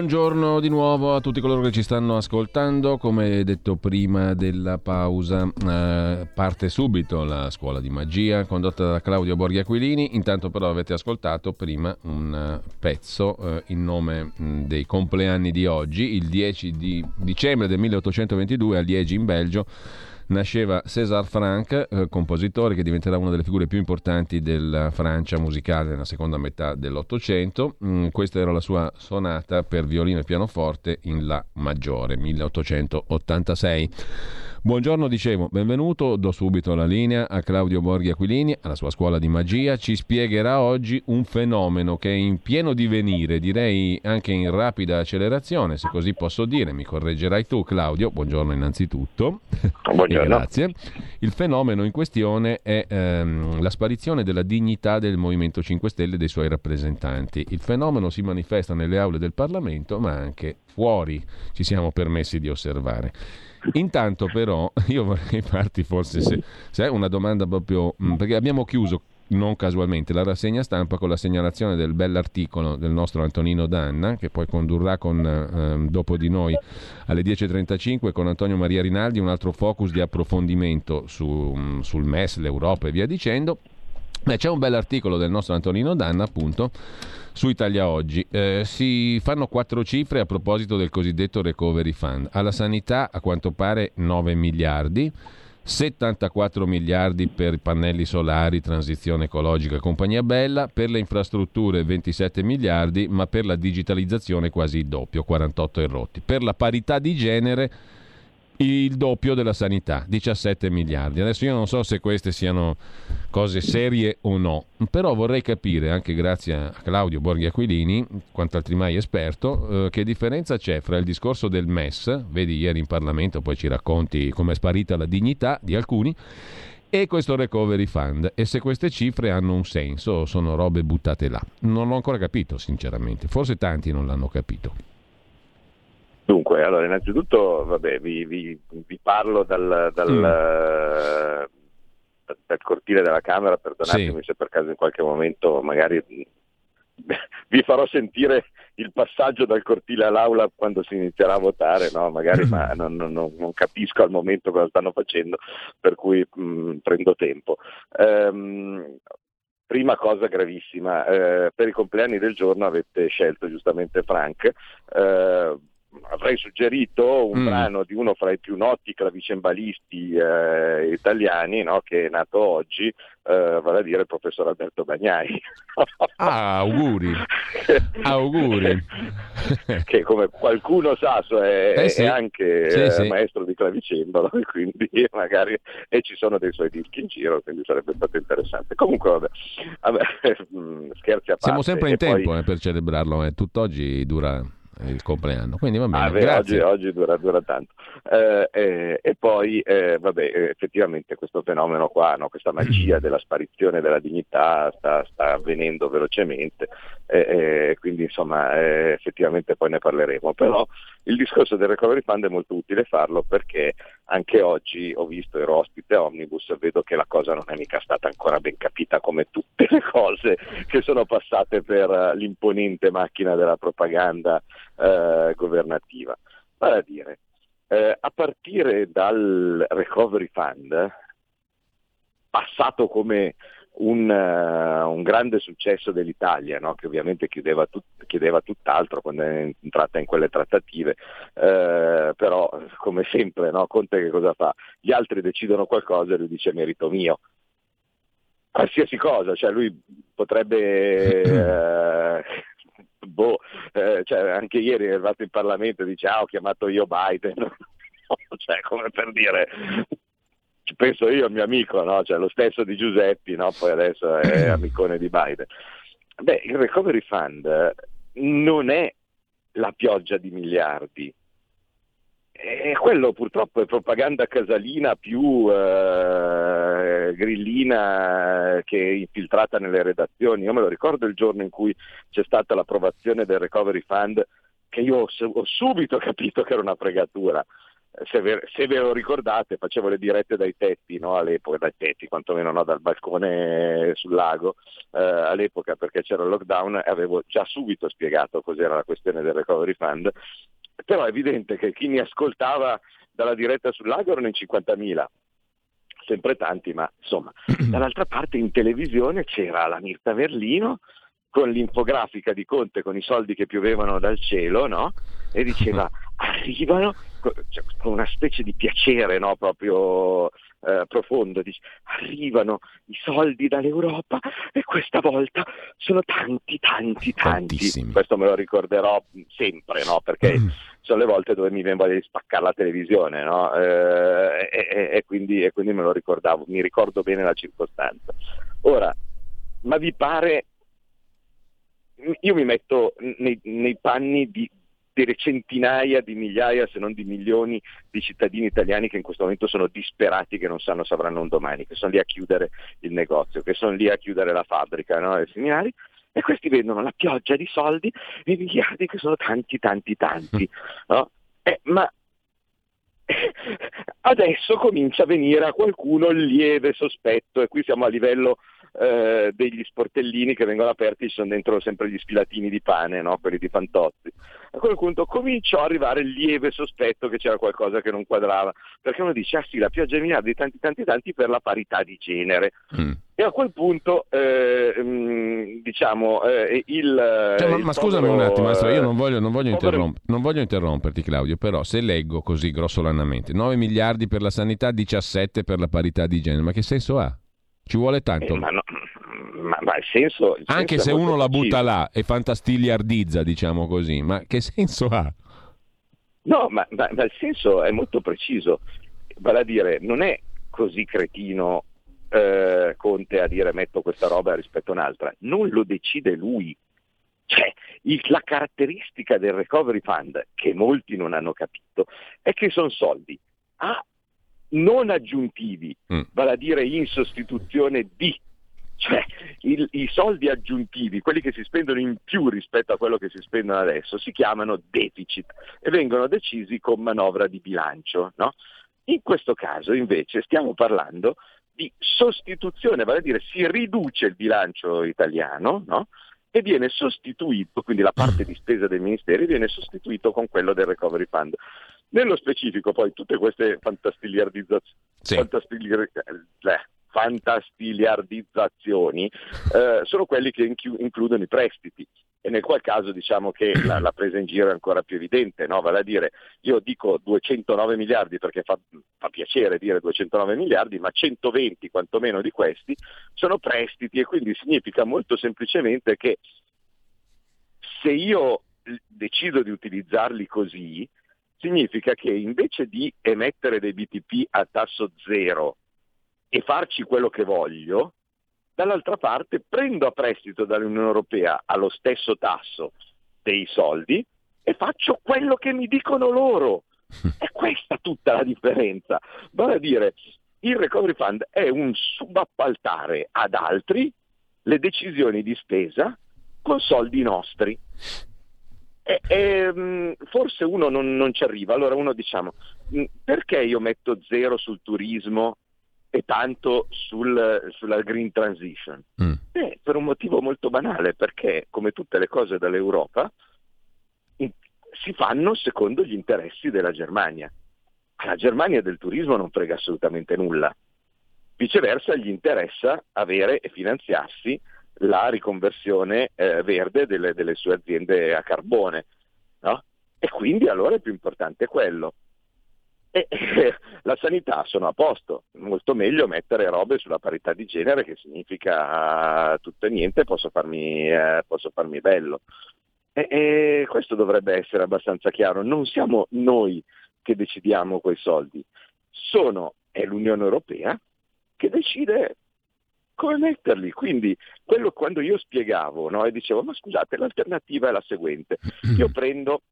Buongiorno di nuovo a tutti coloro che ci stanno ascoltando. Come detto prima della pausa, eh, parte subito la scuola di magia condotta da Claudio Borghi Aquilini. Intanto, però, avete ascoltato prima un uh, pezzo eh, in nome mh, dei compleanni di oggi, il 10 di dicembre del 1822 a Liegi, in Belgio nasceva César Franck, eh, compositore che diventerà una delle figure più importanti della Francia musicale nella seconda metà dell'Ottocento. Mm, questa era la sua sonata per violino e pianoforte in La maggiore, 1886. Buongiorno, dicevo, benvenuto, do subito la linea a Claudio Borghi Aquilini, alla sua scuola di magia, ci spiegherà oggi un fenomeno che è in pieno divenire, direi anche in rapida accelerazione, se così posso dire, mi correggerai tu Claudio, buongiorno innanzitutto. Buongiorno. grazie. Il fenomeno in questione è ehm, la sparizione della dignità del Movimento 5 Stelle e dei suoi rappresentanti. Il fenomeno si manifesta nelle aule del Parlamento, ma anche fuori ci siamo permessi di osservare. Intanto però io vorrei farti forse se, se una domanda proprio mm, perché abbiamo chiuso non casualmente la rassegna stampa con la segnalazione del bell'articolo del nostro Antonino Danna che poi condurrà con, eh, dopo di noi alle 10.35 con Antonio Maria Rinaldi un altro focus di approfondimento su, mm, sul MES, l'Europa e via dicendo. Beh, c'è un bell'articolo del nostro Antonino Danna appunto su Italia Oggi. Eh, si fanno quattro cifre a proposito del cosiddetto Recovery Fund. Alla sanità a quanto pare 9 miliardi. 74 miliardi per pannelli solari, transizione ecologica e compagnia bella, per le infrastrutture 27 miliardi, ma per la digitalizzazione quasi il doppio, 48 e. Per la parità di genere il doppio della sanità, 17 miliardi. Adesso io non so se queste siano cose serie o no, però vorrei capire, anche grazie a Claudio Borghi Aquilini, quanto altri mai esperto, eh, che differenza c'è fra il discorso del MES, vedi ieri in Parlamento, poi ci racconti come è sparita la dignità di alcuni, e questo recovery fund e se queste cifre hanno un senso o sono robe buttate là. Non l'ho ancora capito, sinceramente, forse tanti non l'hanno capito. Dunque, allora, innanzitutto vabbè, vi, vi, vi, parlo dal, dal, mm. dal, cortile della Camera, perdonatemi sì. se per caso in qualche momento magari vi farò sentire il passaggio dal cortile all'aula quando si inizierà a votare, no? magari ma non, non, non, capisco al momento cosa stanno facendo, per cui mh, mm, prendo tempo. Ehm, prima cosa gravissima, eh, per i compleanni del giorno avete scelto giustamente Frank. Eh, avrei suggerito un mm. brano di uno fra i più noti clavicembalisti eh, italiani no, che è nato oggi, eh, vale a dire il professor Alberto Bagnai. ah, auguri! auguri! che come qualcuno sa è, eh sì. è anche sì, eh, sì. maestro di clavicembalo quindi magari e ci sono dei suoi dischi in giro, quindi sarebbe stato interessante. Comunque vabbè, vabbè scherzi a parte. Siamo sempre in tempo poi... Eh, per celebrarlo, eh. tutt'oggi dura il compleanno. Quindi va bene. Ah, beh, oggi, oggi dura, dura, tanto. Eh, eh, e poi, eh, vabbè, effettivamente questo fenomeno qua, no, questa magia della sparizione della dignità sta, sta avvenendo velocemente, quindi insomma eh, effettivamente poi ne parleremo. Però il discorso del recovery fund è molto utile farlo perché anche oggi ho visto, ero ospite Omnibus, vedo che la cosa non è mica stata ancora ben capita come tutte le cose che sono passate per l'imponente macchina della propaganda eh, governativa. Vale a dire, eh, a partire dal Recovery Fund, passato come un, uh, un, grande successo dell'Italia, no? che ovviamente chiedeva, tut, chiedeva, tutt'altro quando è entrata in quelle trattative, uh, però come sempre no? Conte che cosa fa? Gli altri decidono qualcosa e lui dice merito mio. Qualsiasi cosa, cioè lui potrebbe uh, boh, cioè, anche ieri è arrivato in Parlamento e dice ah ho chiamato io Biden, cioè come per dire penso io al mio amico, no? cioè, lo stesso di Giuseppi, no? poi adesso è amicone di Biden. Beh, il recovery fund non è la pioggia di miliardi, e quello purtroppo è propaganda casalina più eh, grillina che infiltrata nelle redazioni. Io me lo ricordo il giorno in cui c'è stata l'approvazione del Recovery Fund, che io ho, ho subito capito che era una fregatura. Se ve, se ve, lo ricordate, facevo le dirette dai tetti, no? all'epoca, dai tetti, quantomeno no? dal balcone sul lago, eh, all'epoca perché c'era il lockdown e avevo già subito spiegato cos'era la questione del recovery fund però è evidente che chi mi ascoltava dalla diretta sul lago erano in 50.000, sempre tanti, ma insomma, dall'altra parte in televisione c'era la Mirta Verlino con l'infografica di Conte con i soldi che piovevano dal cielo, no? E diceva arrivano cioè, con una specie di piacere, no? Proprio eh, profondo, dice, arrivano i soldi dall'Europa e questa volta sono tanti, tanti, tanti. Tantissimi. Questo me lo ricorderò sempre, no? perché mm. sono le volte dove mi viene voglia di spaccare la televisione no? eh, e, e, quindi, e quindi me lo ricordavo, mi ricordo bene la circostanza. Ora, ma vi pare io mi metto nei, nei panni di, delle centinaia di migliaia, se non di milioni di cittadini italiani che in questo momento sono disperati, che non sanno se avranno un domani, che sono lì a chiudere il negozio, che sono lì a chiudere la fabbrica, no? e segnali, e questi vedono la pioggia di soldi e miliardi che sono tanti, tanti, tanti. No? Eh, ma adesso comincia a venire a qualcuno il lieve sospetto, e qui siamo a livello eh, degli sportellini che vengono aperti, ci sono dentro sempre gli sfilatini di pane, no? quelli di Fantozzi. A quel punto cominciò a arrivare il lieve sospetto che c'era qualcosa che non quadrava, perché uno dice, ah sì, la pioggia di miliardi, tanti tanti tanti per la parità di genere. Mm. E a quel punto, eh, mm, diciamo, eh, il... Cioè, ma, il ma scusami povero, un attimo, maestro, io non voglio, non, voglio povero... non voglio, interromperti Claudio, però se leggo così grossolanamente, 9 miliardi per la sanità, 17 per la parità di genere, ma che senso ha? Ci vuole tanto. Eh, ma, no, ma, ma il senso, il Anche senso se uno la butta là e fantastigliardizza, diciamo così, ma che senso ha? No, ma, ma, ma il senso è molto preciso. Vale a dire, non è così cretino eh, Conte a dire metto questa roba rispetto a un'altra, non lo decide lui. Cioè, il, la caratteristica del recovery fund, che molti non hanno capito, è che sono soldi a non aggiuntivi, mm. vale a dire in sostituzione di. Cioè il, i soldi aggiuntivi, quelli che si spendono in più rispetto a quello che si spendono adesso, si chiamano deficit e vengono decisi con manovra di bilancio. No? In questo caso invece stiamo parlando di sostituzione, vale a dire si riduce il bilancio italiano no? e viene sostituito, quindi la parte di spesa dei ministeri viene sostituito con quello del recovery fund. Nello specifico poi tutte queste fantastiliardizzazioni, sì. fantastiliar- eh, fantastiliardizzazioni eh, sono quelli che inchi- includono i prestiti e nel qual caso diciamo che la, la, presa in giro è ancora più evidente, no? vale a dire io dico 209 miliardi perché fa, fa, piacere dire 209 miliardi, ma 120 quantomeno di questi sono prestiti e quindi significa molto semplicemente che se io decido di utilizzarli così, significa che invece di emettere dei BTP a tasso zero e farci quello che voglio, dall'altra parte prendo a prestito dall'Unione Europea allo stesso tasso dei soldi e faccio quello che mi dicono loro. È questa tutta la differenza. Vale a dire, il Recovery Fund è un subappaltare ad altri le decisioni di spesa con soldi nostri. E, e, mm, forse uno non, non, ci arriva, allora uno diciamo, mm, perché io metto zero sul turismo e tanto sul, sulla green transition? Mm. Eh, per un motivo molto banale, perché come tutte le cose dall'Europa si fanno secondo gli interessi della Germania. Alla Germania del turismo non frega assolutamente nulla. Viceversa gli interessa avere e finanziarsi la riconversione eh, verde delle, delle, sue aziende a carbone. No? E quindi allora è più importante quello. E, eh, la sanità sono a posto, molto meglio mettere robe sulla parità di genere che significa tutto e niente, posso farmi, eh, posso farmi bello. E, e questo dovrebbe essere abbastanza chiaro, non siamo noi che decidiamo quei soldi, sono, è l'Unione Europea che decide come metterli. Quindi quello quando io spiegavo no, e dicevo ma scusate l'alternativa è la seguente, io prendo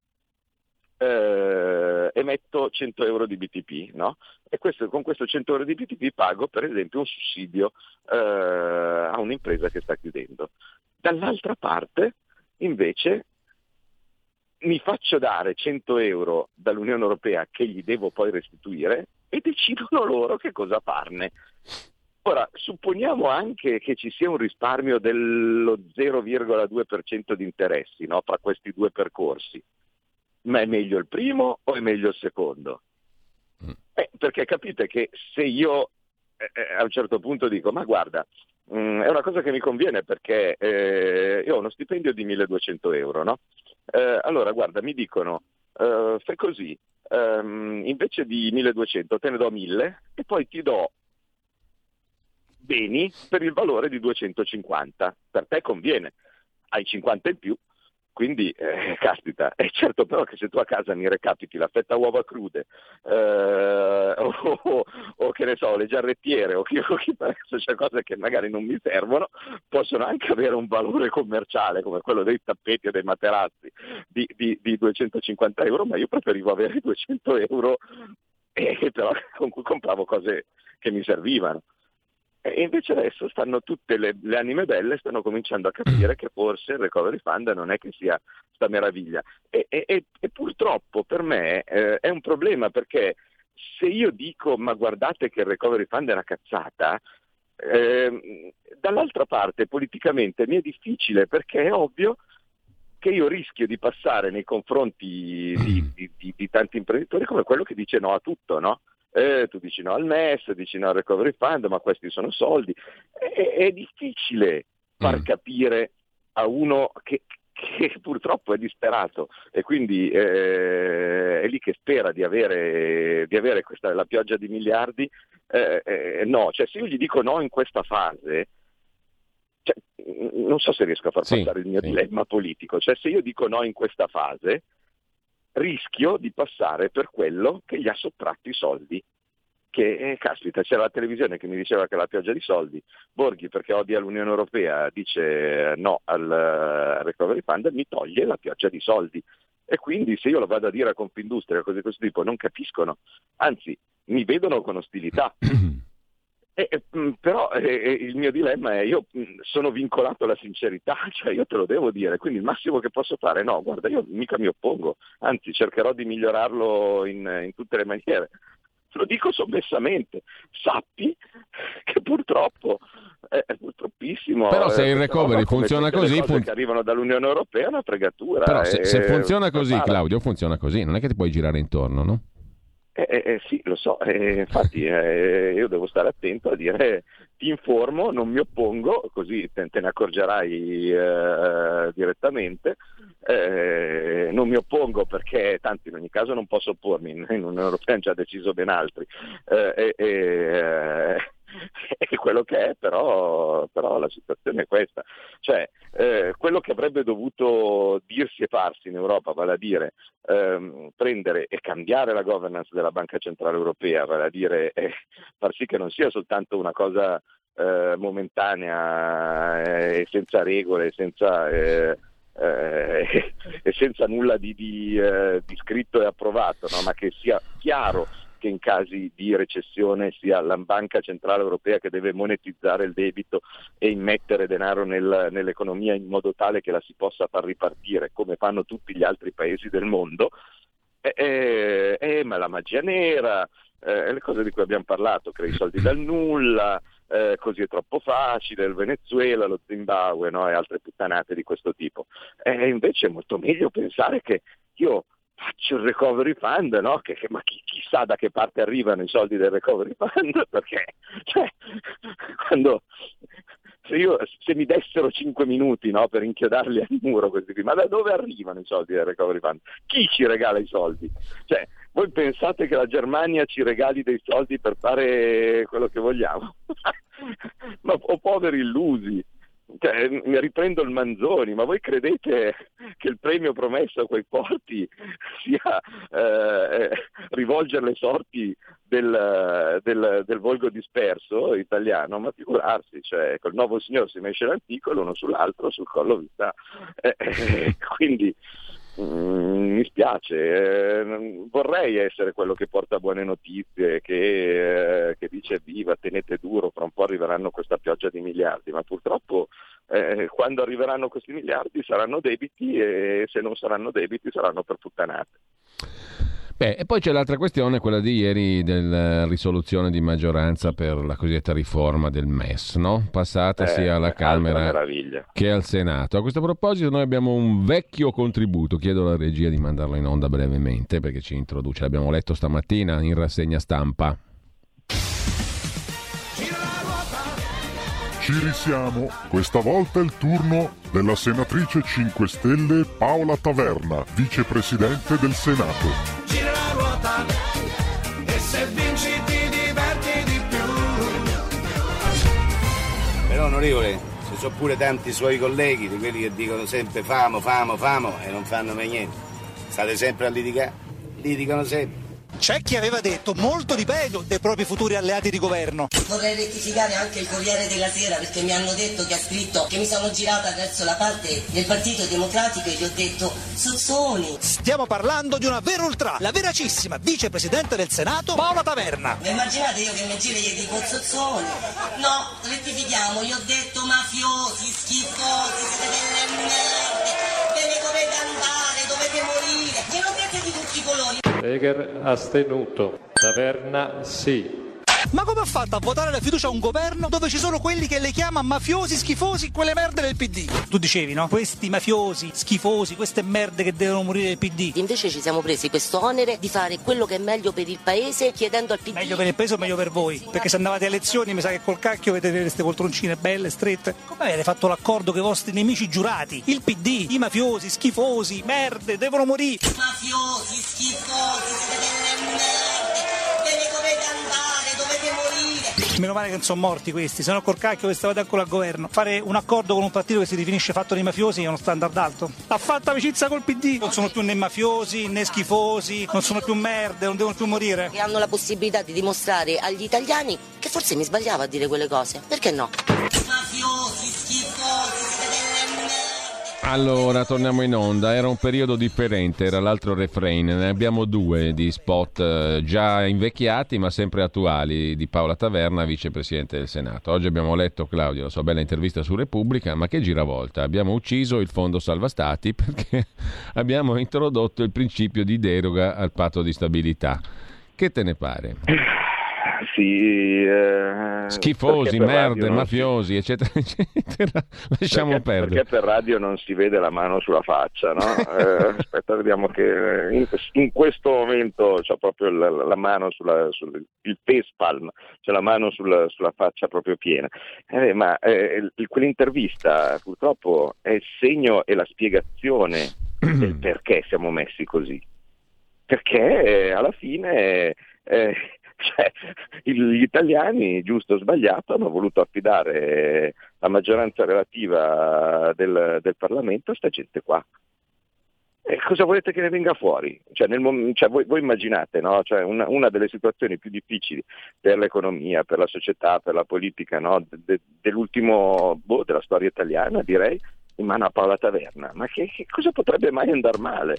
eh, emetto 100 euro di BTP no? e questo, con questo 100 euro di BTP pago per esempio un sussidio eh, a un'impresa che sta chiudendo. Dall'altra parte invece mi faccio dare 100 euro dall'Unione Europea che gli devo poi restituire e decidono loro che cosa farne. Ora, supponiamo anche che ci sia un risparmio dello 0,2% di interessi no, fra questi due percorsi, ma è meglio il primo o è meglio il secondo? Mm. Eh, perché capite che se io eh, eh, a un certo punto dico, ma guarda, mh, mm, è una cosa che mi conviene perché eh, io ho uno stipendio di 1200 euro, no? Eh, allora, guarda, mi dicono, eh, fai così, um, invece di 1200 te ne do 1000 e poi ti do beni per il valore di 250. Per te conviene, hai 50 in più, quindi, eh, caspita, è certo però che se tu a casa mi recapiti la fetta uova crude eh, o, o, o, che ne so, le giarrettiere o chi, o chi cioè cose che magari non mi servono, possono anche avere un valore commerciale come quello dei tappeti o dei materassi di, di, di 250 euro, ma io preferivo avere 200 euro e però con cui compravo cose che mi servivano. E invece adesso stanno tutte le, le, anime belle stanno cominciando a capire che forse il recovery fund non è che sia sta meraviglia. E, e, e purtroppo per me eh, è un problema perché se io dico ma guardate che il recovery fund è una cazzata, eh, dall'altra parte politicamente mi è difficile perché è ovvio che io rischio di passare nei confronti di, di, di, di tanti imprenditori come quello che dice no a tutto, no? Eh, tu dici no al MES, dici no al recovery fund, ma questi sono soldi. È, è difficile far mm. capire a uno che, che purtroppo è disperato e quindi eh, è lì che spera di avere, di avere questa, la pioggia di miliardi, eh, eh, no, cioè se io gli dico no in questa fase, cioè, non so se riesco a far sì, passare il mio sì. dilemma politico, cioè se io dico no in questa fase, rischio di passare per quello che gli ha sottratto i soldi. Che, eh, caspita, c'era la televisione che mi diceva che la pioggia di soldi, Borghi perché odia l'Unione Europea dice no al uh, recovery fund, mi toglie la pioggia di soldi. E quindi se io lo vado a dire a Confindustria, cose di questo tipo, non capiscono, anzi mi vedono con ostilità. Eh, mm, però eh, eh, il mio dilemma è io mm, sono vincolato alla sincerità, cioè io te lo devo dire, quindi il massimo che posso fare no, guarda, io mica mi oppongo, anzi cercherò di migliorarlo in, in tutte le maniere. Lo dico sommessamente, sappi che purtroppo è, è purtroppissimo. Però se il recovery funziona così, fun... che arrivano dall'Unione Europea è una fregatura. Però se, se funziona così, Claudio, funziona così, non è che ti puoi girare intorno, no? Eh, eh, eh, sì, lo so, eh, infatti eh, io devo stare attento a dire ti informo, non mi oppongo, così te, te ne accorgerai eh, direttamente, non mi oppongo perché tanto in ogni caso non posso oppormi, in Unione Europea hanno già deciso ben altri. È quello che è, però, però, la situazione è questa. Cioè, eh, quello che avrebbe dovuto dirsi e farsi in Europa, vale a dire ehm, prendere e cambiare la governance della Banca Centrale Europea, vale a dire eh, far sì che non sia soltanto una cosa eh, momentanea e senza regole, senza, eh, eh, e senza nulla di, di, eh, di scritto e approvato, no? ma che sia chiaro che in casi di recessione sia la Banca Centrale Europea che deve monetizzare il debito e immettere denaro nel, nell'economia in modo tale che la si possa far ripartire come fanno tutti gli altri paesi del mondo, eh, eh, eh ma la magia nera, eh, le cose di cui abbiamo parlato, crei soldi dal nulla, eh, così è troppo facile, il Venezuela, lo Zimbabwe no? e altre puttanate di questo tipo. E invece è molto meglio pensare che io faccio il recovery fund, no? che, che, ma chi, chissà da che parte arrivano i soldi del recovery fund, perché cioè, quando, se, io, se, mi dessero 5 minuti no, per inchiodarli al muro, qui, ma da dove arrivano i soldi del recovery fund? Chi ci regala i soldi? Cioè, voi pensate che la Germania ci regali dei soldi per fare quello che vogliamo? ma o poveri illusi. Cioè, mi riprendo il Manzoni, ma voi credete che il premio promesso a quei porti sia eh, rivolgere le sorti del, del, del, volgo disperso italiano? Ma figurarsi, cioè, col nuovo signore si mesce l'antico l'uno sull'altro sul collo vi sta. Eh, eh, quindi Mm, mi spiace, eh, vorrei essere quello che porta buone notizie, che, eh, che, dice viva, tenete duro, fra un po' arriveranno questa pioggia di miliardi, ma purtroppo eh, quando arriveranno questi miliardi saranno debiti e se non saranno debiti saranno per puttanate. Beh, e poi c'è l'altra questione, quella di ieri della risoluzione di maggioranza per la cosiddetta riforma del MES, no? passata eh, sia alla Camera che al Senato. A questo proposito noi abbiamo un vecchio contributo, chiedo alla regia di mandarlo in onda brevemente perché ci introduce, l'abbiamo letto stamattina in rassegna stampa. Ci risiamo, questa volta è il turno della senatrice 5 Stelle Paola Taverna, vicepresidente del Senato ruota e se vinci ti diverti di più. Però onorevole, ci sono pure tanti suoi colleghi, di quelli che dicono sempre famo, famo, famo e non fanno mai niente. State sempre a litigare, litigano sempre. C'è chi aveva detto molto di peggio dei propri futuri alleati di governo. Vorrei rettificare anche il Corriere della Sera perché mi hanno detto che ha scritto che mi sono girata verso la parte del Partito Democratico e gli ho detto Sozzoni. Stiamo parlando di una vera ultra, la veracissima vicepresidente del Senato Paola Taverna. Ma immaginate io che mi giro e gli dico Sozzoni. No, rettifichiamo, gli ho detto mafiosi, schifosi, siete delle merde, ve ne dovete andare, dovete morire. Glielo dite di tutti i colori. Weger astenuto. Taverna sì. Ma come ha fatto a votare la fiducia a un governo dove ci sono quelli che le chiama mafiosi, schifosi, quelle merde del PD? Tu dicevi, no? Questi mafiosi, schifosi, queste merde che devono morire del PD. Invece ci siamo presi questo onere di fare quello che è meglio per il paese chiedendo al PD. Meglio per il paese o meglio per voi? Perché se andavate a elezioni mi sa che col cacchio vedete queste poltroncine belle, strette. Come avete fatto l'accordo con i vostri nemici giurati? Il PD, i mafiosi, schifosi, merde, devono morire. Mafiosi, schifosi, siete delle merde, Meno male che non sono morti questi, se no col cacchio che stavate ancora al governo. Fare un accordo con un partito che si definisce fatto dei mafiosi è uno standard alto. Ha fatto amicizia col PD, non sono più né mafiosi né schifosi, non sono più merde, non devono più morire. E hanno la possibilità di dimostrare agli italiani che forse mi sbagliavo a dire quelle cose. Perché no? Mafiosi, schifosi, allora, torniamo in onda. Era un periodo differente, era l'altro refrain. Ne abbiamo due di spot eh, già invecchiati ma sempre attuali di Paola Taverna, vicepresidente del Senato. Oggi abbiamo letto, Claudio, la sua bella intervista su Repubblica, ma che giravolta. Abbiamo ucciso il Fondo Salva Stati perché abbiamo introdotto il principio di deroga al patto di stabilità. Che te ne pare? sì, eh, schifosi, merde, mafiosi, si... eccetera, eccetera. Lasciamo perché, perdere. Perché per radio non si vede la mano sulla faccia, no? eh, aspetta, vediamo che in, in questo momento c'è proprio la, la mano sulla, sul il face palm, c'è la mano sulla, sulla faccia proprio piena. Eh, ma eh, quell'intervista purtroppo è il segno e la spiegazione del perché siamo messi così. Perché eh, alla fine eh, cioè, gli italiani, giusto o sbagliato, hanno voluto affidare la maggioranza relativa del, del Parlamento a questa gente qua. E cosa volete che ne venga fuori? Cioè, nel, cioè, voi, voi, immaginate, no? cioè, una, una, delle situazioni più difficili per l'economia, per la società, per la politica no? de, de, dell'ultimo, boh, della storia italiana, direi, in mano a Paola Taverna. Ma che, che cosa potrebbe mai andare male?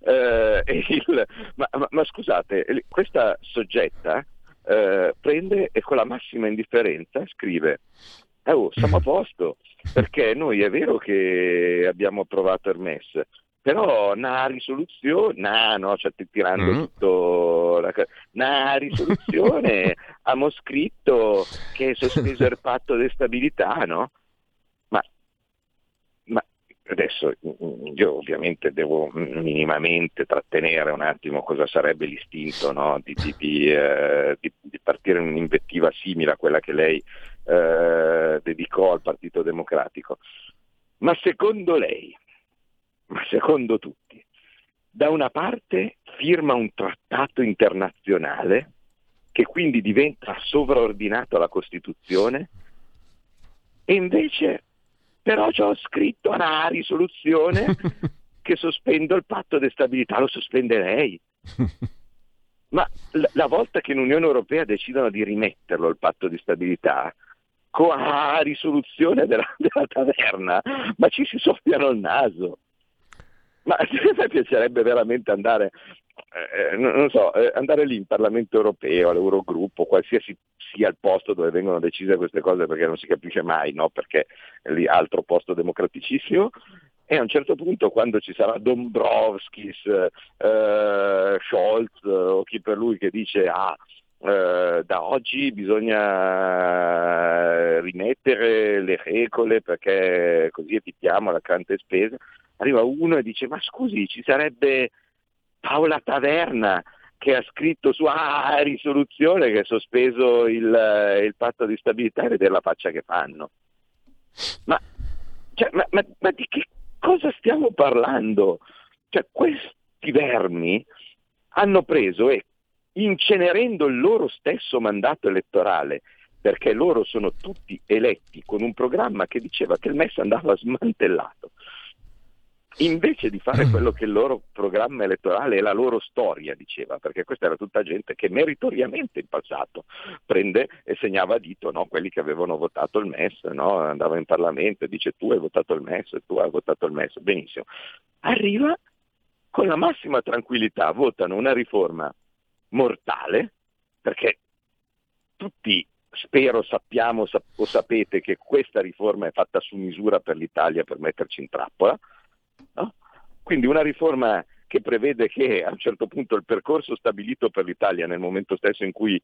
Eh, il, ma, ma, ma, scusate, questa soggetta eh, prende e con la massima indifferenza scrive oh, siamo a posto, perché noi è vero che abbiamo approvato il MES, però una risoluzione, nah, no, cioè tirando mm. tutto, la, una risoluzione, abbiamo scritto che è sospeso il patto di stabilità, no? Adesso io ovviamente devo minimamente trattenere un attimo cosa sarebbe l'istinto no? di, di, di, eh, di, partire in un'invettiva simile a quella che lei eh, dedicò al Partito Democratico. Ma secondo lei, ma secondo tutti, da una parte firma un trattato internazionale che quindi diventa sovraordinato alla Costituzione e invece però ci ho scritto una risoluzione che sospendo il patto di stabilità, lo sospenderei. Ma la volta che in Unione Europea decidono di rimetterlo il patto di stabilità, con la risoluzione della, della taverna, ma ci si soffiano il naso. Ma a me piacerebbe veramente andare, eh, non so, eh, andare lì in Parlamento europeo, all'Eurogruppo, qualsiasi sia il posto dove vengono decise queste cose, perché non si capisce mai, no? Perché lì altro posto democraticissimo, e a un certo punto quando ci sarà Dombrovskis, eh, Scholz o chi per lui che dice ah, eh, da oggi bisogna rimettere le regole perché così evitiamo la cante spesa, arriva uno e dice ma scusi ci sarebbe Paola Taverna che ha scritto su ah, risoluzione che ha sospeso il, il patto di stabilità e vedere la faccia che fanno. Ma, cioè, ma, ma, ma di che cosa stiamo parlando? Cioè, questi vermi hanno preso e incenerendo il loro stesso mandato elettorale, perché loro sono tutti eletti con un programma che diceva che il MES andava smantellato, invece di fare quello che il loro programma elettorale e la loro storia diceva, perché questa era tutta gente che meritoriamente in passato prende e segnava a dito no? quelli che avevano votato il MES, no? andava in Parlamento e dice tu hai votato il MES, tu hai votato il MES, benissimo. Arriva con la massima tranquillità, votano una riforma mortale, perché tutti spero sappiamo o sapete che questa riforma è fatta su misura per l'Italia per metterci in trappola, No? Quindi una riforma che prevede che a un certo punto il percorso stabilito per l'Italia nel momento stesso in cui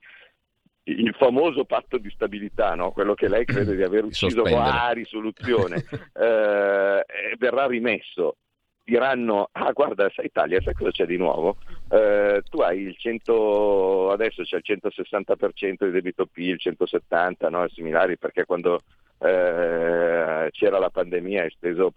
il famoso patto di stabilità, no? quello che lei crede di aver ucciso con la risoluzione, eh, verrà rimesso. Diranno, ah guarda, sai Italia, sai cosa c'è di nuovo? Eh, tu hai il 100, adesso c'è il 160% di debito PIL, il 170, no? similari, perché quando eh, c'era la pandemia, hai speso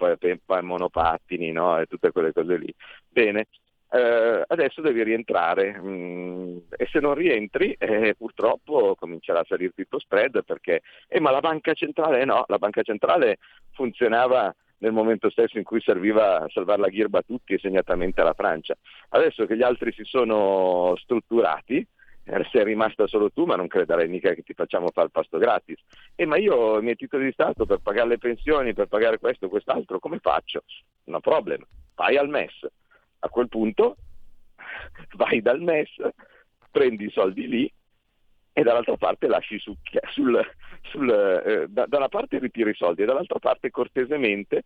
monopattini no? e tutte quelle cose lì. Bene, eh, adesso devi rientrare mh, mm, e se non rientri eh, purtroppo comincerà a salirti il tuo spread perché, eh, ma la banca centrale no, la banca centrale funzionava nel momento stesso in cui serviva salvare la ghirba a tutti e segnatamente alla Francia. Adesso che gli altri si sono strutturati, eh, sei rimasta solo tu, ma non crederai mica che ti facciamo fare il pasto gratis. E ma io i miei titoli di Stato per pagare le pensioni, per pagare questo, quest'altro, come faccio? No problem, vai al MES. A quel punto vai dal MES, prendi i soldi lì e dall'altra parte lasci su, sul, sul, eh, da, da, una parte ritiri i soldi e dall'altra parte cortesemente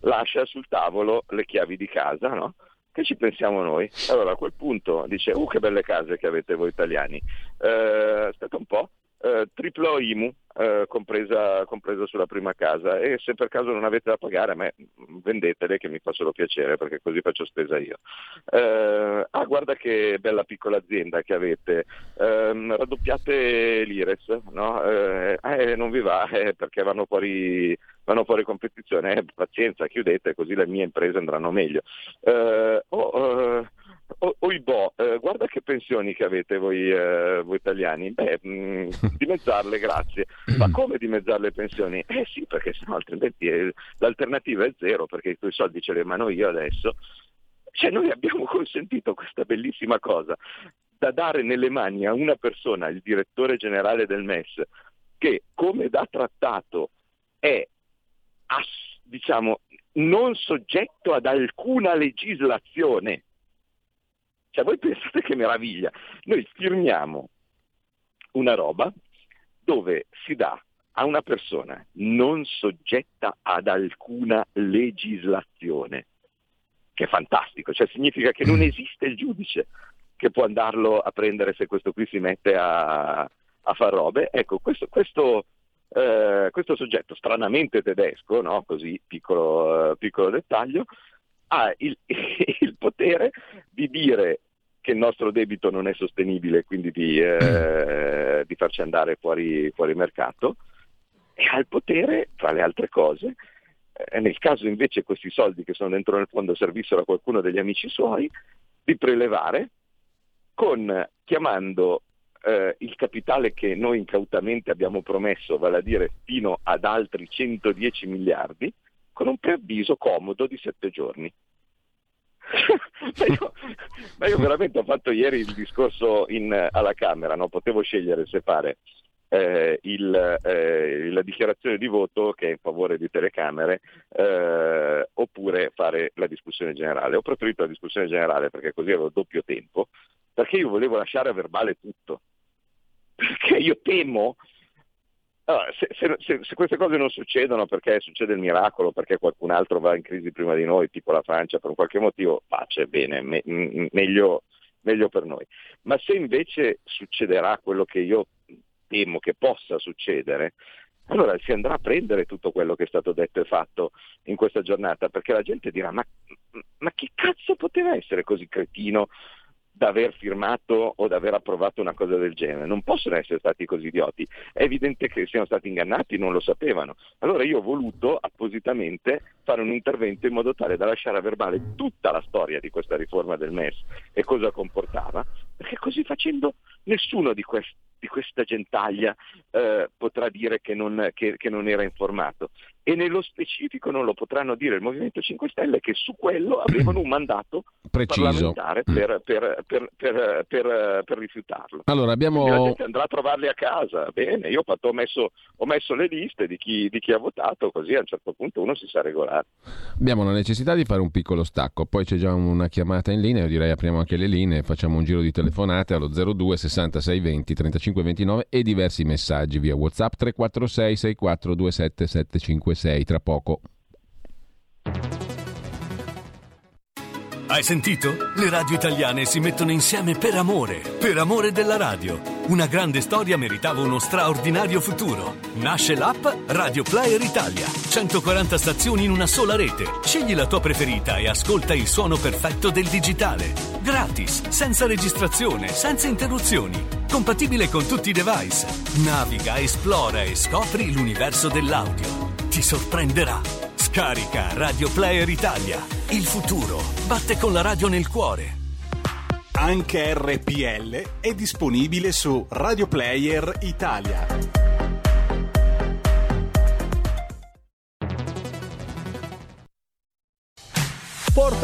lascia sul tavolo le chiavi di casa, no? Che ci pensiamo noi? Allora a quel punto dice, uh che belle case che avete voi italiani. Eh, aspetta un po', eh, triplo IMU eh, compresa, compresa, sulla prima casa e se per caso non avete da pagare a me vendetele che mi fa solo piacere perché così faccio spesa io. Eh, ah guarda che bella piccola azienda che avete, ehm, raddoppiate l'IRES, no? Eh, eh, non vi va eh, perché vanno fuori, vanno fuori competizione, pazienza chiudete così le mie imprese andranno meglio. Oh, o, Oibò, eh, guarda che pensioni che avete voi, eh, voi italiani. Beh, mh, mm, dimezzarle, grazie. Ma come dimezzare le pensioni? Eh sì, perché sennò altrimenti è, l'alternativa è zero, perché i tuoi soldi ce li mano io adesso. Cioè noi abbiamo consentito questa bellissima cosa da dare nelle mani a una persona, il direttore generale del MES, che come da trattato è ass- diciamo, non soggetto ad alcuna legislazione, cioè voi pensate che meraviglia, noi firmiamo una roba dove si dà a una persona non soggetta ad alcuna legislazione, che è fantastico, cioè significa che non esiste il giudice che può andarlo a prendere se questo qui si mette a, a far robe. Ecco, questo, questo, eh, questo soggetto stranamente tedesco, no? così piccolo, eh, piccolo dettaglio, ha il, il, potere di dire che il nostro debito non è sostenibile, quindi di, eh, di farci andare fuori, fuori, mercato, e ha il potere, tra le altre cose, eh, nel caso invece questi soldi che sono dentro nel fondo servissero a qualcuno degli amici suoi, di prelevare con, chiamando eh, il capitale che noi incautamente abbiamo promesso, vale a dire fino ad altri 110 miliardi, con un preavviso comodo di sette giorni. Ma, io, ma, io, veramente ho fatto ieri il discorso in, alla Camera, no? potevo scegliere se fare eh, il, eh, la dichiarazione di voto che è in favore di telecamere eh, oppure fare la discussione generale. Ho preferito la discussione generale perché così avevo doppio tempo, perché io volevo lasciare a verbale tutto. Perché io temo allora, se, se, se, se, queste cose non succedono perché succede il miracolo, perché qualcun altro va in crisi prima di noi, tipo la Francia, per un qualche motivo, pace, bene, me, m- meglio, meglio per noi. Ma se invece succederà quello che io temo che possa succedere, allora si andrà a prendere tutto quello che è stato detto e fatto in questa giornata, perché la gente dirà ma, ma chi cazzo poteva essere così cretino da aver firmato o da aver approvato una cosa del genere. Non possono essere stati così idioti. È evidente che siano stati ingannati, non lo sapevano. Allora io ho voluto appositamente fare un intervento in modo tale da lasciare a verbale tutta la storia di questa riforma del MES e cosa comportava, perché così facendo nessuno di questi di questa gentaglia eh, potrà dire che non, che, che non, era informato. E nello specifico non lo potranno dire il Movimento 5 Stelle che su quello avevano un mandato Preciso. parlamentare per, per, per, per, rifiutarlo. Allora, abbiamo... La gente andrà a trovarli a casa. Bene, io ho, fatto, ho, messo, ho messo, le liste di chi, di chi, ha votato, così a un certo punto uno si sa regolare. Abbiamo la necessità di fare un piccolo stacco, poi c'è già una chiamata in linea, io direi apriamo anche le linee, facciamo un giro di telefonate allo 02 66 20 35 529 e diversi messaggi via WhatsApp 346 6427 756. Tra poco. Hai sentito? Le radio italiane si mettono insieme per amore, per amore della radio. Una grande storia meritava uno straordinario futuro. Nasce l'app Radio Player Italia. 140 stazioni in una sola rete. Scegli la tua preferita e ascolta il suono perfetto del digitale. Gratis, senza registrazione, senza interruzioni. Compatibile con tutti i device. Naviga, esplora e scopri l'universo dell'audio. Ti sorprenderà. Scarica Radio Player Italia. Il futuro batte con la radio nel cuore. Anche RPL è disponibile su Radio Player Italia.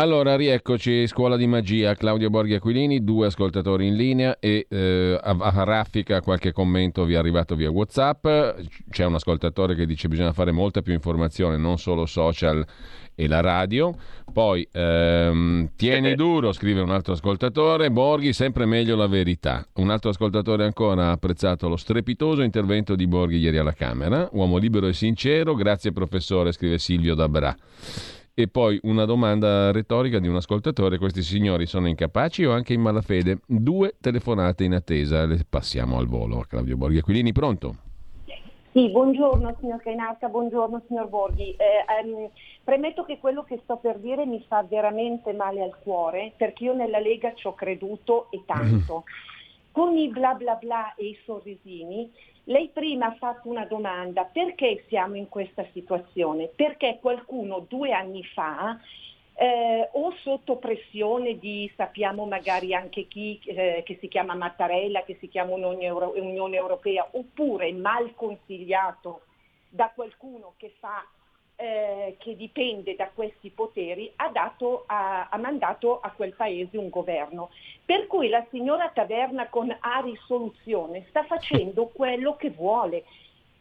Allora, rieccoci, Scuola di Magia, Claudio Borghi Aquilini, due ascoltatori in linea e eh, a, a, raffica qualche commento vi è arrivato via Whatsapp. C'è un ascoltatore che dice che bisogna fare molta più informazione, non solo social e la radio. Poi ehm, tieni duro, scrive un altro ascoltatore, Borghi sempre meglio la verità. Un altro ascoltatore ancora ha apprezzato lo strepitoso intervento di Borghi ieri alla Camera. Uomo libero e sincero, grazie professore, scrive Silvio Dabra. E poi una domanda retorica di un ascoltatore, questi signori sono incapaci o anche in malafede? Due telefonate in attesa, le passiamo al volo. Claudio Borghi Aquilini, pronto? Sì, buongiorno signor Cainarca, buongiorno signor Borghi. Eh, ehm, premetto che quello che sto per dire mi fa veramente male al cuore perché io nella Lega ci ho creduto e tanto. Con i bla bla bla e i sorrisini lei prima ha fatto una domanda, perché siamo in questa situazione? Perché qualcuno due anni fa eh, o sotto pressione di, sappiamo magari anche chi, eh, che si chiama Mattarella, che si chiama Unione, Euro- Unione Europea, oppure mal consigliato da qualcuno che fa eh, che dipende da questi poteri, ha, dato, ha, ha, mandato a quel paese un governo. Per cui la signora Taverna con A risoluzione sta facendo quello che vuole.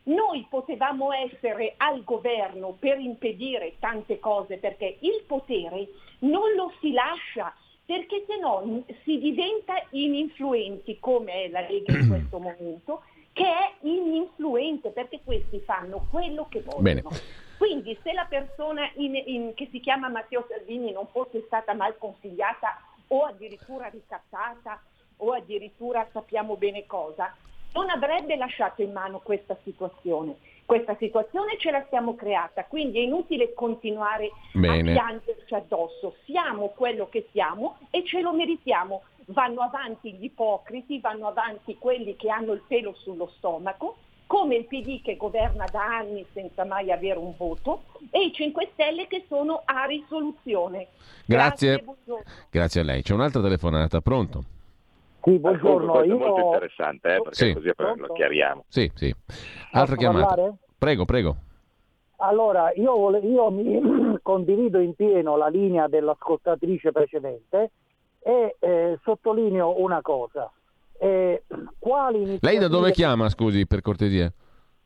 Noi potevamo essere al governo per impedire tante cose perché il potere non lo si lascia perché se no si diventa ininfluenti come è la Lega in questo momento che è ininfluente perché questi fanno quello che vogliono. Bene. Quindi se la persona in, in, che si chiama Matteo Salvini non fosse stata mal consigliata o addirittura ricattata o addirittura sappiamo bene cosa, non avrebbe lasciato in mano questa situazione. questa situazione ce la siamo creata, quindi è inutile continuare Bene. a piangerci addosso. Siamo quello che siamo e ce lo meritiamo. Vanno avanti gli ipocriti, vanno avanti quelli che hanno il pelo sullo stomaco, come il PD che governa da anni senza mai avere un voto e i 5 Stelle che sono a risoluzione. Grazie. buongiorno. Grazie a lei. C'è un'altra telefonata, pronto? Sì, buongiorno. Questo è Io... molto interessante, eh, perché Sì. così lo chiariamo. Sì, sì. Altra Posso chiamata. parlare? Prego, prego. Allora, io, vole- io mi condivido in pieno la linea dell'ascoltatrice precedente e eh, sottolineo una cosa. Eh, quali Lei da dove iniziative- chiama, scusi, per cortesia?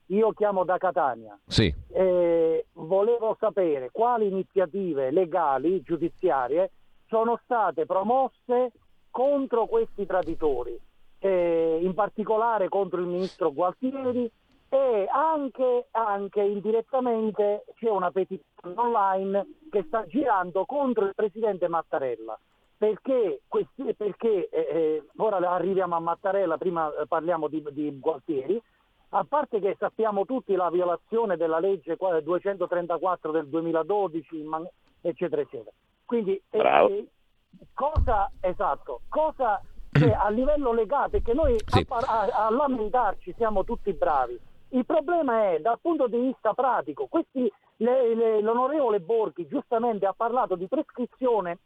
Io chiamo da Catania. Sì. Eh, volevo sapere quali iniziative legali, giudiziarie, sono state promosse contro questi traditori, eh, in particolare contro il ministro Gualtieri e anche, anche indirettamente c'è una petizione online che sta girando contro il presidente Mattarella. Perché, questi- perché eh, eh, ora arriviamo a Mattarella, prima eh, parliamo di, di Gualtieri, a parte che sappiamo tutti la violazione della legge qua- 234 del 2012, ma- eccetera, eccetera. Quindi, eh, Bravo. eh, cosa, esatto, cosa che a livello legale, perché noi a, par- a- a lamentarci siamo tutti bravi, il problema è dal punto di vista pratico, questi, le- le- l'onorevole Borghi giustamente ha parlato di prescrizione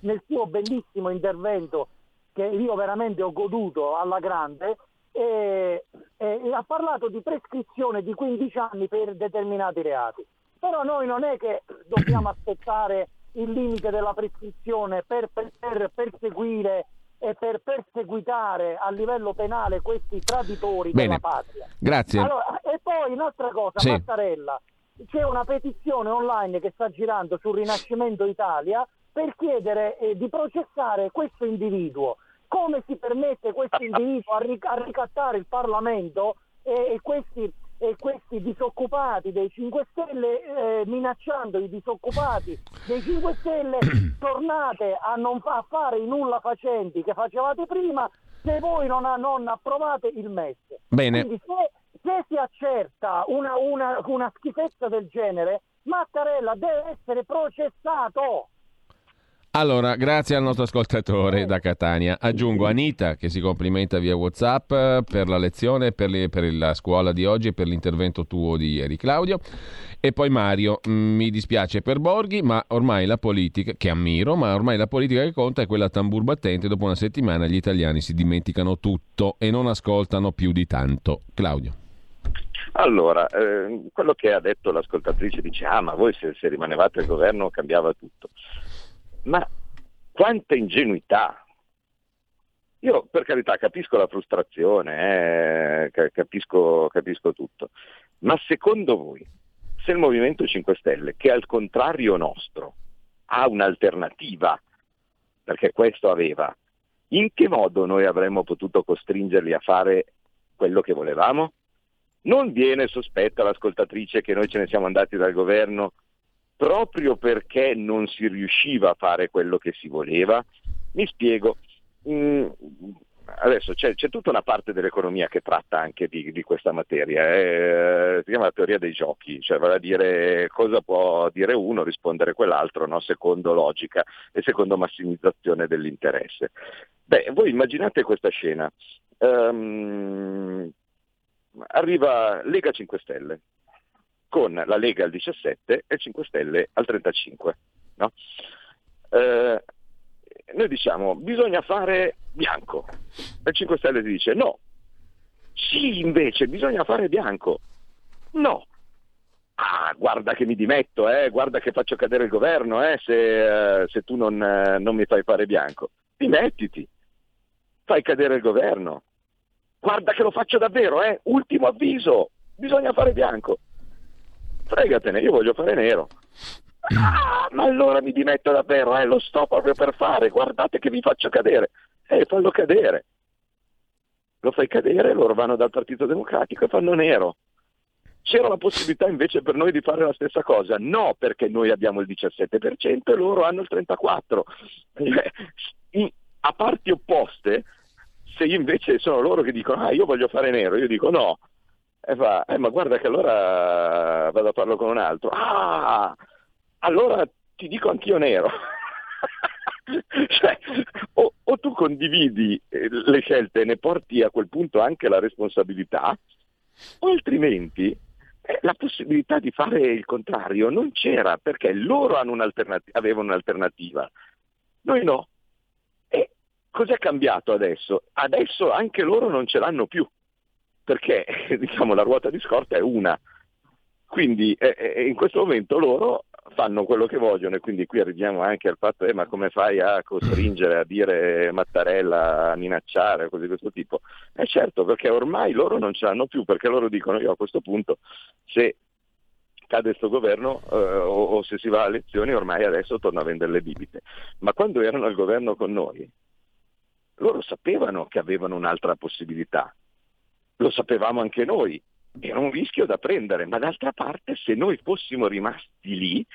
nel suo bellissimo intervento che io veramente ho goduto alla grande e, e- e ha parlato di prescrizione di 15 anni per determinati reati. Però noi non è che dobbiamo aspettare il limite della prescrizione per, per- per perseguire e per perseguitare a livello penale questi traditori Bene. della patria. Grazie. Allora, e poi un'altra cosa, Sì. Mattarella, c'è una petizione online che sta girando sul Rinascimento Italia per chiedere eh, di processare questo individuo. Come si permette questo individuo a, ric- a ricattare il Parlamento e, e questi, e questi disoccupati dei 5 Stelle, eh, minacciando i disoccupati dei 5 Stelle, tornate a non fa- a fare i nulla facenti che facevate prima se voi non, ha- non approvate il MES. Bene. Quindi se, se si accerta una, una- una schifezza del genere, Mattarella deve essere processato. Allora, grazie al nostro ascoltatore da Catania. Aggiungo Anita che si complimenta via WhatsApp per la lezione, per, le- per la scuola di oggi e per l'intervento tuo di ieri, Claudio. E poi Mario, mm, mi dispiace per Borghi, ma ormai la politica, che ammiro, ma ormai la politica che conta è quella tambur battente. Dopo una settimana gli italiani si dimenticano tutto e non ascoltano più di tanto. Claudio. Allora, eh, quello che ha detto l'ascoltatrice dice, ah ma voi se, se rimanevate al governo cambiava tutto. Ma quanta ingenuità! Io per carità capisco la frustrazione, eh, ca- capisco, capisco tutto, ma secondo voi se il Movimento 5 Stelle, che al contrario nostro ha un'alternativa, perché questo aveva, in che modo noi avremmo potuto costringerli a fare quello che volevamo? Non viene sospetta l'ascoltatrice che noi ce ne siamo andati dal governo proprio perché non si riusciva a fare quello che si voleva? Mi spiego. Mm, adesso c'è, c'è tutta una parte dell'economia che tratta anche di, di questa materia, eh, si chiama la teoria dei giochi, cioè vale a dire cosa può dire uno, rispondere quell'altro, no? secondo logica e secondo massimizzazione dell'interesse. Beh, voi immaginate questa scena. Ehm, arriva Lega 5 Stelle con la Lega al 17 e 5 Stelle al 35. no? Eh, noi diciamo bisogna fare bianco e il 5 Stelle dice no. Sì, invece bisogna fare bianco. No. Ah, guarda che mi dimetto, eh, guarda che faccio cadere il governo eh, se, eh, se tu non, eh, non mi fai fare bianco. Dimettiti, fai cadere il governo. Guarda che lo faccio davvero, eh. ultimo avviso, bisogna fare bianco. Fregatene, io voglio fare nero. Ah, ma allora mi dimetto davvero, eh, lo sto proprio per fare, guardate che vi faccio cadere. Eh, fallo cadere. Lo fai cadere, loro vanno dal Partito Democratico e fanno nero. C'era la possibilità invece per noi di fare la stessa cosa? No, perché noi abbiamo il 17% e loro hanno il 34%. In- a parti opposte, se invece sono loro che dicono ah io voglio fare nero, io dico no, E fa, eh, ma guarda che allora vado a farlo con un altro. Ah, allora ti dico anch'io nero. cioè, o, o, tu condividi eh, le scelte e ne porti a quel punto anche la responsabilità, o altrimenti eh, la possibilità di fare il contrario non c'era perché loro avevano un'alternativa, noi no. E cos'è cambiato adesso? Adesso anche loro non ce l'hanno più, perché diciamo, la ruota di scorta è una. Quindi eh, in questo momento loro fanno quello che vogliono e quindi qui arriviamo anche al fatto eh, ma come fai a costringere a dire Mattarella, a minacciare, cose di questo tipo. Eh certo, perché ormai loro non ce l'hanno più, perché loro dicono io a questo punto se cade questo governo eh, o, o, se si va alle elezioni ormai adesso torna a vendere le bibite. Ma quando erano al governo con noi, loro sapevano che avevano un'altra possibilità, lo sapevamo anche noi, era un rischio da prendere, ma d'altra parte se noi fossimo rimasti lì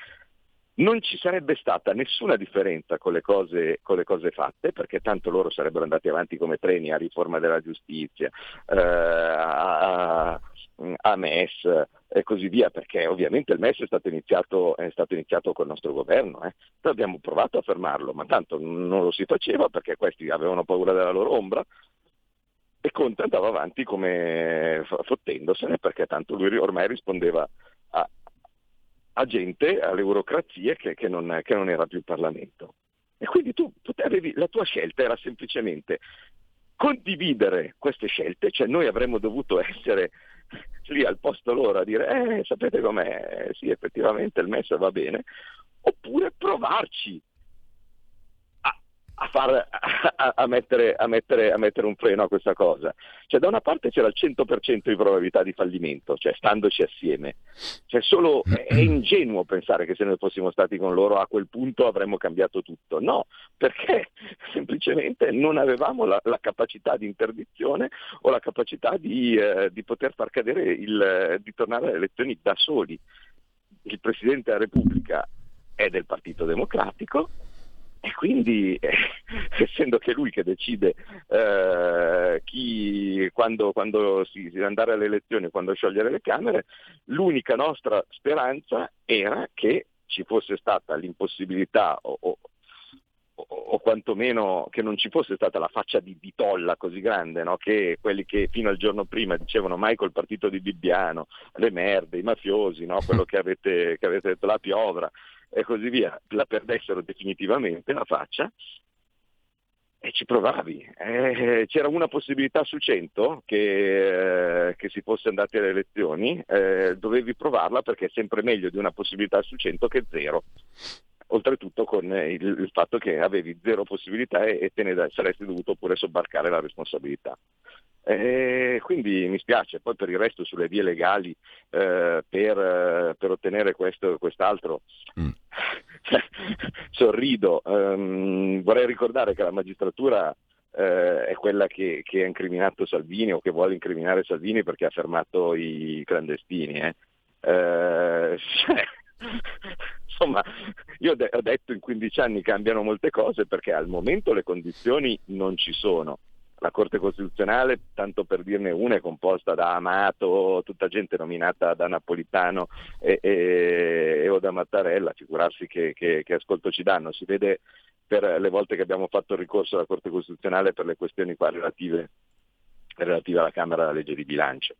non ci sarebbe stata nessuna differenza con le, cose, con le cose fatte, perché tanto loro sarebbero andati avanti come treni a riforma della giustizia, eh, a, a, MES e così via, perché ovviamente il MES è stato iniziato, è stato iniziato col nostro governo. Eh. Abbiamo provato a fermarlo, ma tanto non lo si faceva perché questi avevano paura della loro ombra, e Conte andava avanti come fottendosene perché tanto lui ormai rispondeva a, a gente, alle burocrazie che, che, non, che, non, era più Parlamento. E quindi tu, tu la tua scelta era semplicemente condividere queste scelte, cioè noi avremmo dovuto essere lì al posto loro a dire eh, sapete com'è, sì effettivamente il MES va bene, oppure provarci a, far, a, a, mettere, mettere, a, mettere, un freno a questa cosa. Cioè, da una parte c'era il 100% di probabilità di fallimento, cioè standoci assieme. Cioè, solo, è ingenuo pensare che se noi fossimo stati con loro a quel punto avremmo cambiato tutto. No, perché semplicemente non avevamo la, la capacità di interdizione o la capacità di, eh, di poter far cadere il, di tornare alle elezioni da soli. Il Presidente della Repubblica è del Partito Democratico, e quindi, eh, essendo che lui che decide eh, chi, quando, quando si, andare alle elezioni, quando sciogliere le Camere, l'unica nostra speranza era che ci fosse stata l'impossibilità o, o, o quantomeno che non ci fosse stata la faccia di, di tolla così grande, no? che quelli che fino al giorno prima dicevano mai col partito di Bibbiano, le merde, i mafiosi, no? quello che avete, che avete detto la piovra, e così via, la perdessero definitivamente la faccia e ci provavi. Eh, c'era una possibilità su cento che, eh, che, si fosse andati alle elezioni, eh, dovevi provarla perché è sempre meglio di una possibilità su cento che zero. Oltretutto con il, il fatto che avevi zero possibilità e, e te ne saresti dovuto pure sobbarcare la responsabilità. Eh, quindi mi spiace, poi per il resto sulle vie legali eh, per, per, ottenere questo e quest'altro mm. sorrido. Um, vorrei ricordare che la magistratura eh, è quella che, che, ha incriminato Salvini o che vuole incriminare Salvini perché ha fermato i clandestini. Eh. Eh, cioè, insomma, io ho detto in 15 anni cambiano molte cose perché al momento le condizioni non ci sono la Corte Costituzionale, tanto per dirne una, è composta da Amato, tutta gente nominata da Napolitano e, e, e o da Mattarella, figurarsi che, che, che, ascolto ci danno. Si vede per le volte che abbiamo fatto ricorso alla Corte Costituzionale per le questioni qua relative, relative alla Camera della legge di bilancio.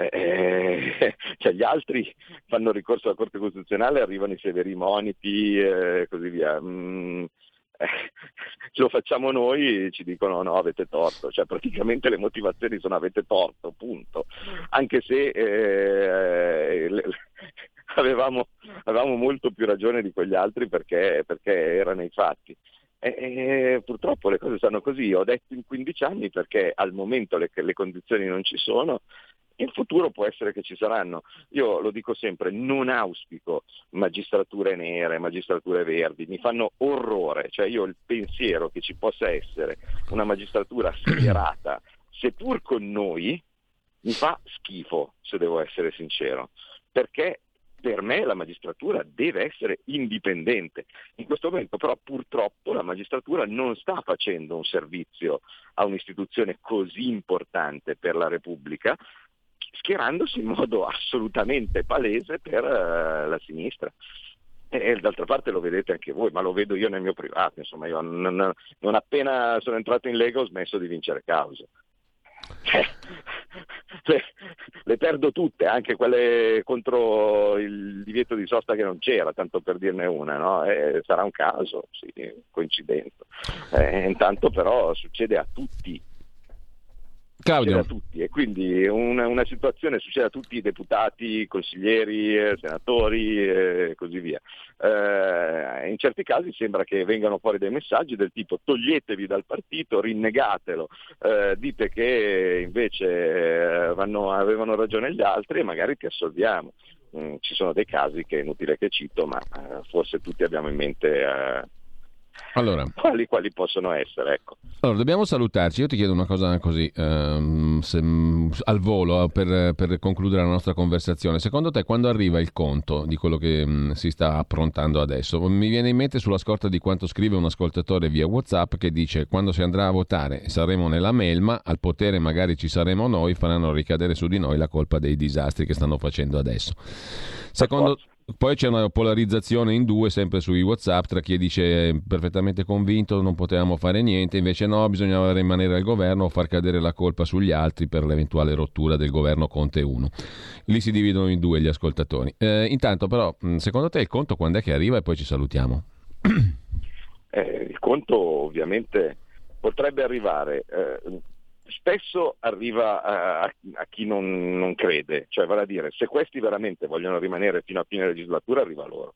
Eh, eh cioè gli altri fanno ricorso alla Corte Costituzionale, arrivano i severi moniti e così via. Mm, eh, lo facciamo noi e ci dicono no, avete torto, cioè praticamente le motivazioni sono avete torto, punto. Anche se eh, le, avevamo, avevamo, molto più ragione di quegli altri perché, perché erano i fatti. E, e, purtroppo le cose stanno così, ho detto in 15 anni perché al momento le, le condizioni non ci sono in futuro può essere che ci saranno. Io lo dico sempre, non auspico magistrature nere, magistrature verdi, mi fanno orrore, cioè io il pensiero che ci possa essere una magistratura schierata, seppur con noi, mi fa schifo, se devo essere sincero, perché per me la magistratura deve essere indipendente. In questo momento però purtroppo la magistratura non sta facendo un servizio a un'istituzione così importante per la Repubblica schierandosi in modo assolutamente palese per uh, la sinistra. E d'altra parte lo vedete anche voi, ma lo vedo io nel mio privato, insomma, io non, non appena sono entrato in Lega ho smesso di vincere cause. Cioè, le, le, perdo tutte, anche quelle contro il divieto di sosta che non c'era, tanto per dirne una, no? eh, sarà un caso, sì, coincidenza. Eh, intanto però succede a tutti Claudio. a tutti e quindi una, una, situazione succede a tutti i deputati, consiglieri, eh, senatori e così via. Eh, in certi casi sembra che vengano fuori dei messaggi del tipo toglietevi dal partito, rinnegatelo, eh, dite che invece eh, vanno, avevano ragione gli altri e magari ti assolviamo. Mm, ci sono dei casi che è inutile che cito, ma eh, forse tutti abbiamo in mente eh, allora. quali, quali, possono essere. Ecco. Allora, dobbiamo salutarci. Io ti chiedo una cosa così um, se, al volo eh, per, per, concludere la nostra conversazione. Secondo te, quando arriva il conto di quello che um, si sta approntando adesso? Mi viene in mente sulla scorta di quanto scrive un ascoltatore via WhatsApp che dice: Quando si andrà a votare saremo nella melma, al potere magari ci saremo noi, faranno ricadere su di noi la colpa dei disastri che stanno facendo adesso. Secondo, poi c'è una polarizzazione in due, sempre sui WhatsApp, tra chi dice perfettamente convinto non potevamo fare niente, invece no, bisognava rimanere al governo o far cadere la colpa sugli altri per l'eventuale rottura del governo Conte 1. Lì si dividono in due gli ascoltatori. Eh, intanto però, secondo te il conto quando è che arriva e poi ci salutiamo? Eh, il conto ovviamente potrebbe arrivare. Eh, spesso arriva a, a chi non, non, crede, cioè vale a dire se questi veramente vogliono rimanere fino a fine legislatura arriva loro.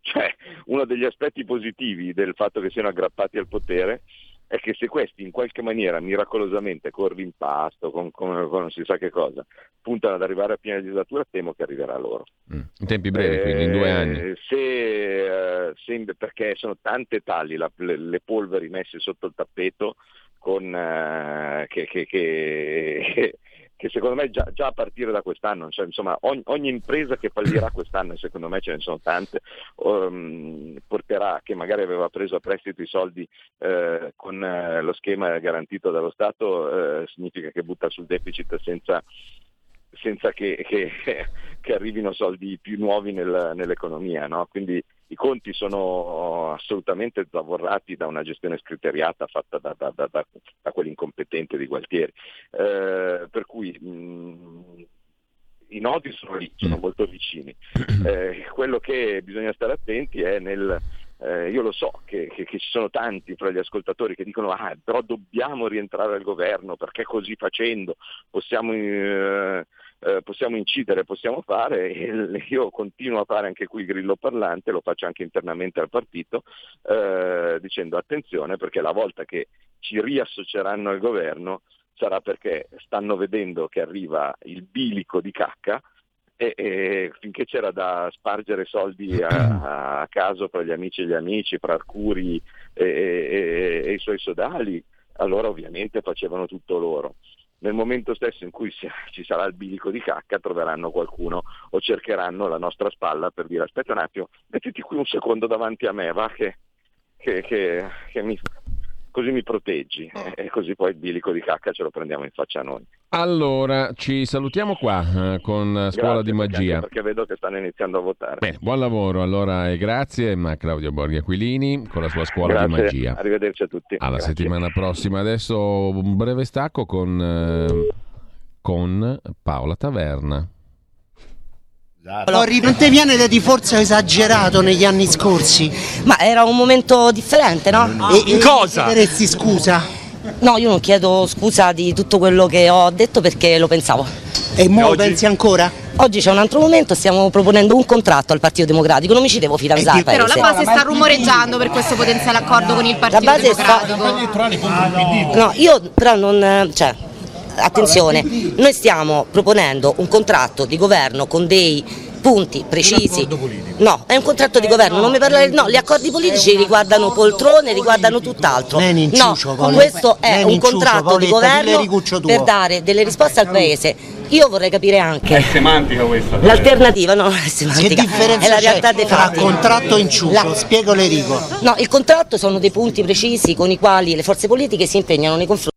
Cioè, uno degli aspetti positivi del fatto che siano aggrappati al potere è che se questi in qualche maniera miracolosamente con rimpasto, con, con, con non si sa che cosa, puntano ad arrivare a fine legislatura, temo che arriverà loro. Mm. In tempi brevi, eh, quindi in due anni. Se, eh, se, perché sono tante tali la, le, le polveri messe sotto il tappeto con, eh, che, che, che, che, secondo me già, già, a partire da quest'anno, cioè, insomma, ogni, ogni, impresa che fallirà quest'anno, e secondo me ce ne sono tante, um, porterà, che magari aveva preso a prestito i soldi eh, con eh, lo schema garantito dallo Stato, eh, significa che butta sul deficit senza senza che, che, che, arrivino soldi più nuovi nel, nell'economia. No? Quindi i conti sono assolutamente zavorrati da una gestione scriteriata fatta da, da, da, da quell'incompetente di Gualtieri. Eh, per cui mh, i nodi sono lì, sono mm. molto vicini. Eh, quello che bisogna stare attenti è nel... Eh, io lo so che, che, che, ci sono tanti fra gli ascoltatori che dicono ah, però dobbiamo rientrare al governo perché così facendo possiamo eh, eh, possiamo incidere, possiamo fare, e io continuo a fare anche qui il grillo parlante, lo faccio anche internamente al partito, eh, dicendo attenzione perché la volta che ci riassocieranno al governo sarà perché stanno vedendo che arriva il bilico di cacca e, e, finché c'era da spargere soldi a, a, caso fra gli amici e gli amici, fra Arcuri e, e, e, i suoi sodali, allora ovviamente facevano tutto loro nel momento stesso in cui ci sarà il bilico di cacca troveranno qualcuno o cercheranno la nostra spalla per dire aspetta un attimo, mettiti qui un secondo davanti a me, va che, che, che, che mi, così mi proteggi oh. e così poi il bilico di cacca ce lo prendiamo in faccia a noi. Allora, ci salutiamo qua eh, con Scuola grazie, di Magia. Perché vedo che stanno iniziando a votare. Bene, buon lavoro allora e grazie a Claudio Borghi Aquilini con la sua Scuola grazie, di Magia. Arrivederci a tutti. Alla grazie. settimana prossima. Adesso un breve stacco con, eh, con Paola Taverna. Lori, non ti viene di forza esagerato negli anni scorsi? Ma era un momento differente, no? E, e cosa? Chiederesti scusa? No, io non chiedo scusa di tutto quello che ho detto perché lo pensavo. E mo lo pensi ancora? Oggi c'è un altro momento, stiamo proponendo un contratto al Partito Democratico, non mi ci devo fidanzare. Però la base sta rumoreggiando per questo potenziale accordo con il Partito la base Democratico. Sta... No, io però non... Cioè, attenzione, noi stiamo proponendo un contratto di governo con dei punti precisi. No, è un contratto di governo, non mi parlare, no, gli accordi politici riguardano poltrone, riguardano tutt'altro. No, questo è un contratto di governo per dare delle risposte al paese. Io vorrei capire anche. È semantica questa. L'alternativa no, è semantica. Che differenza è la realtà dei fatti. contratto e inciucio, la... spiego Lerico. No, il contratto sono dei punti precisi con i quali le forze politiche si impegnano nei confronti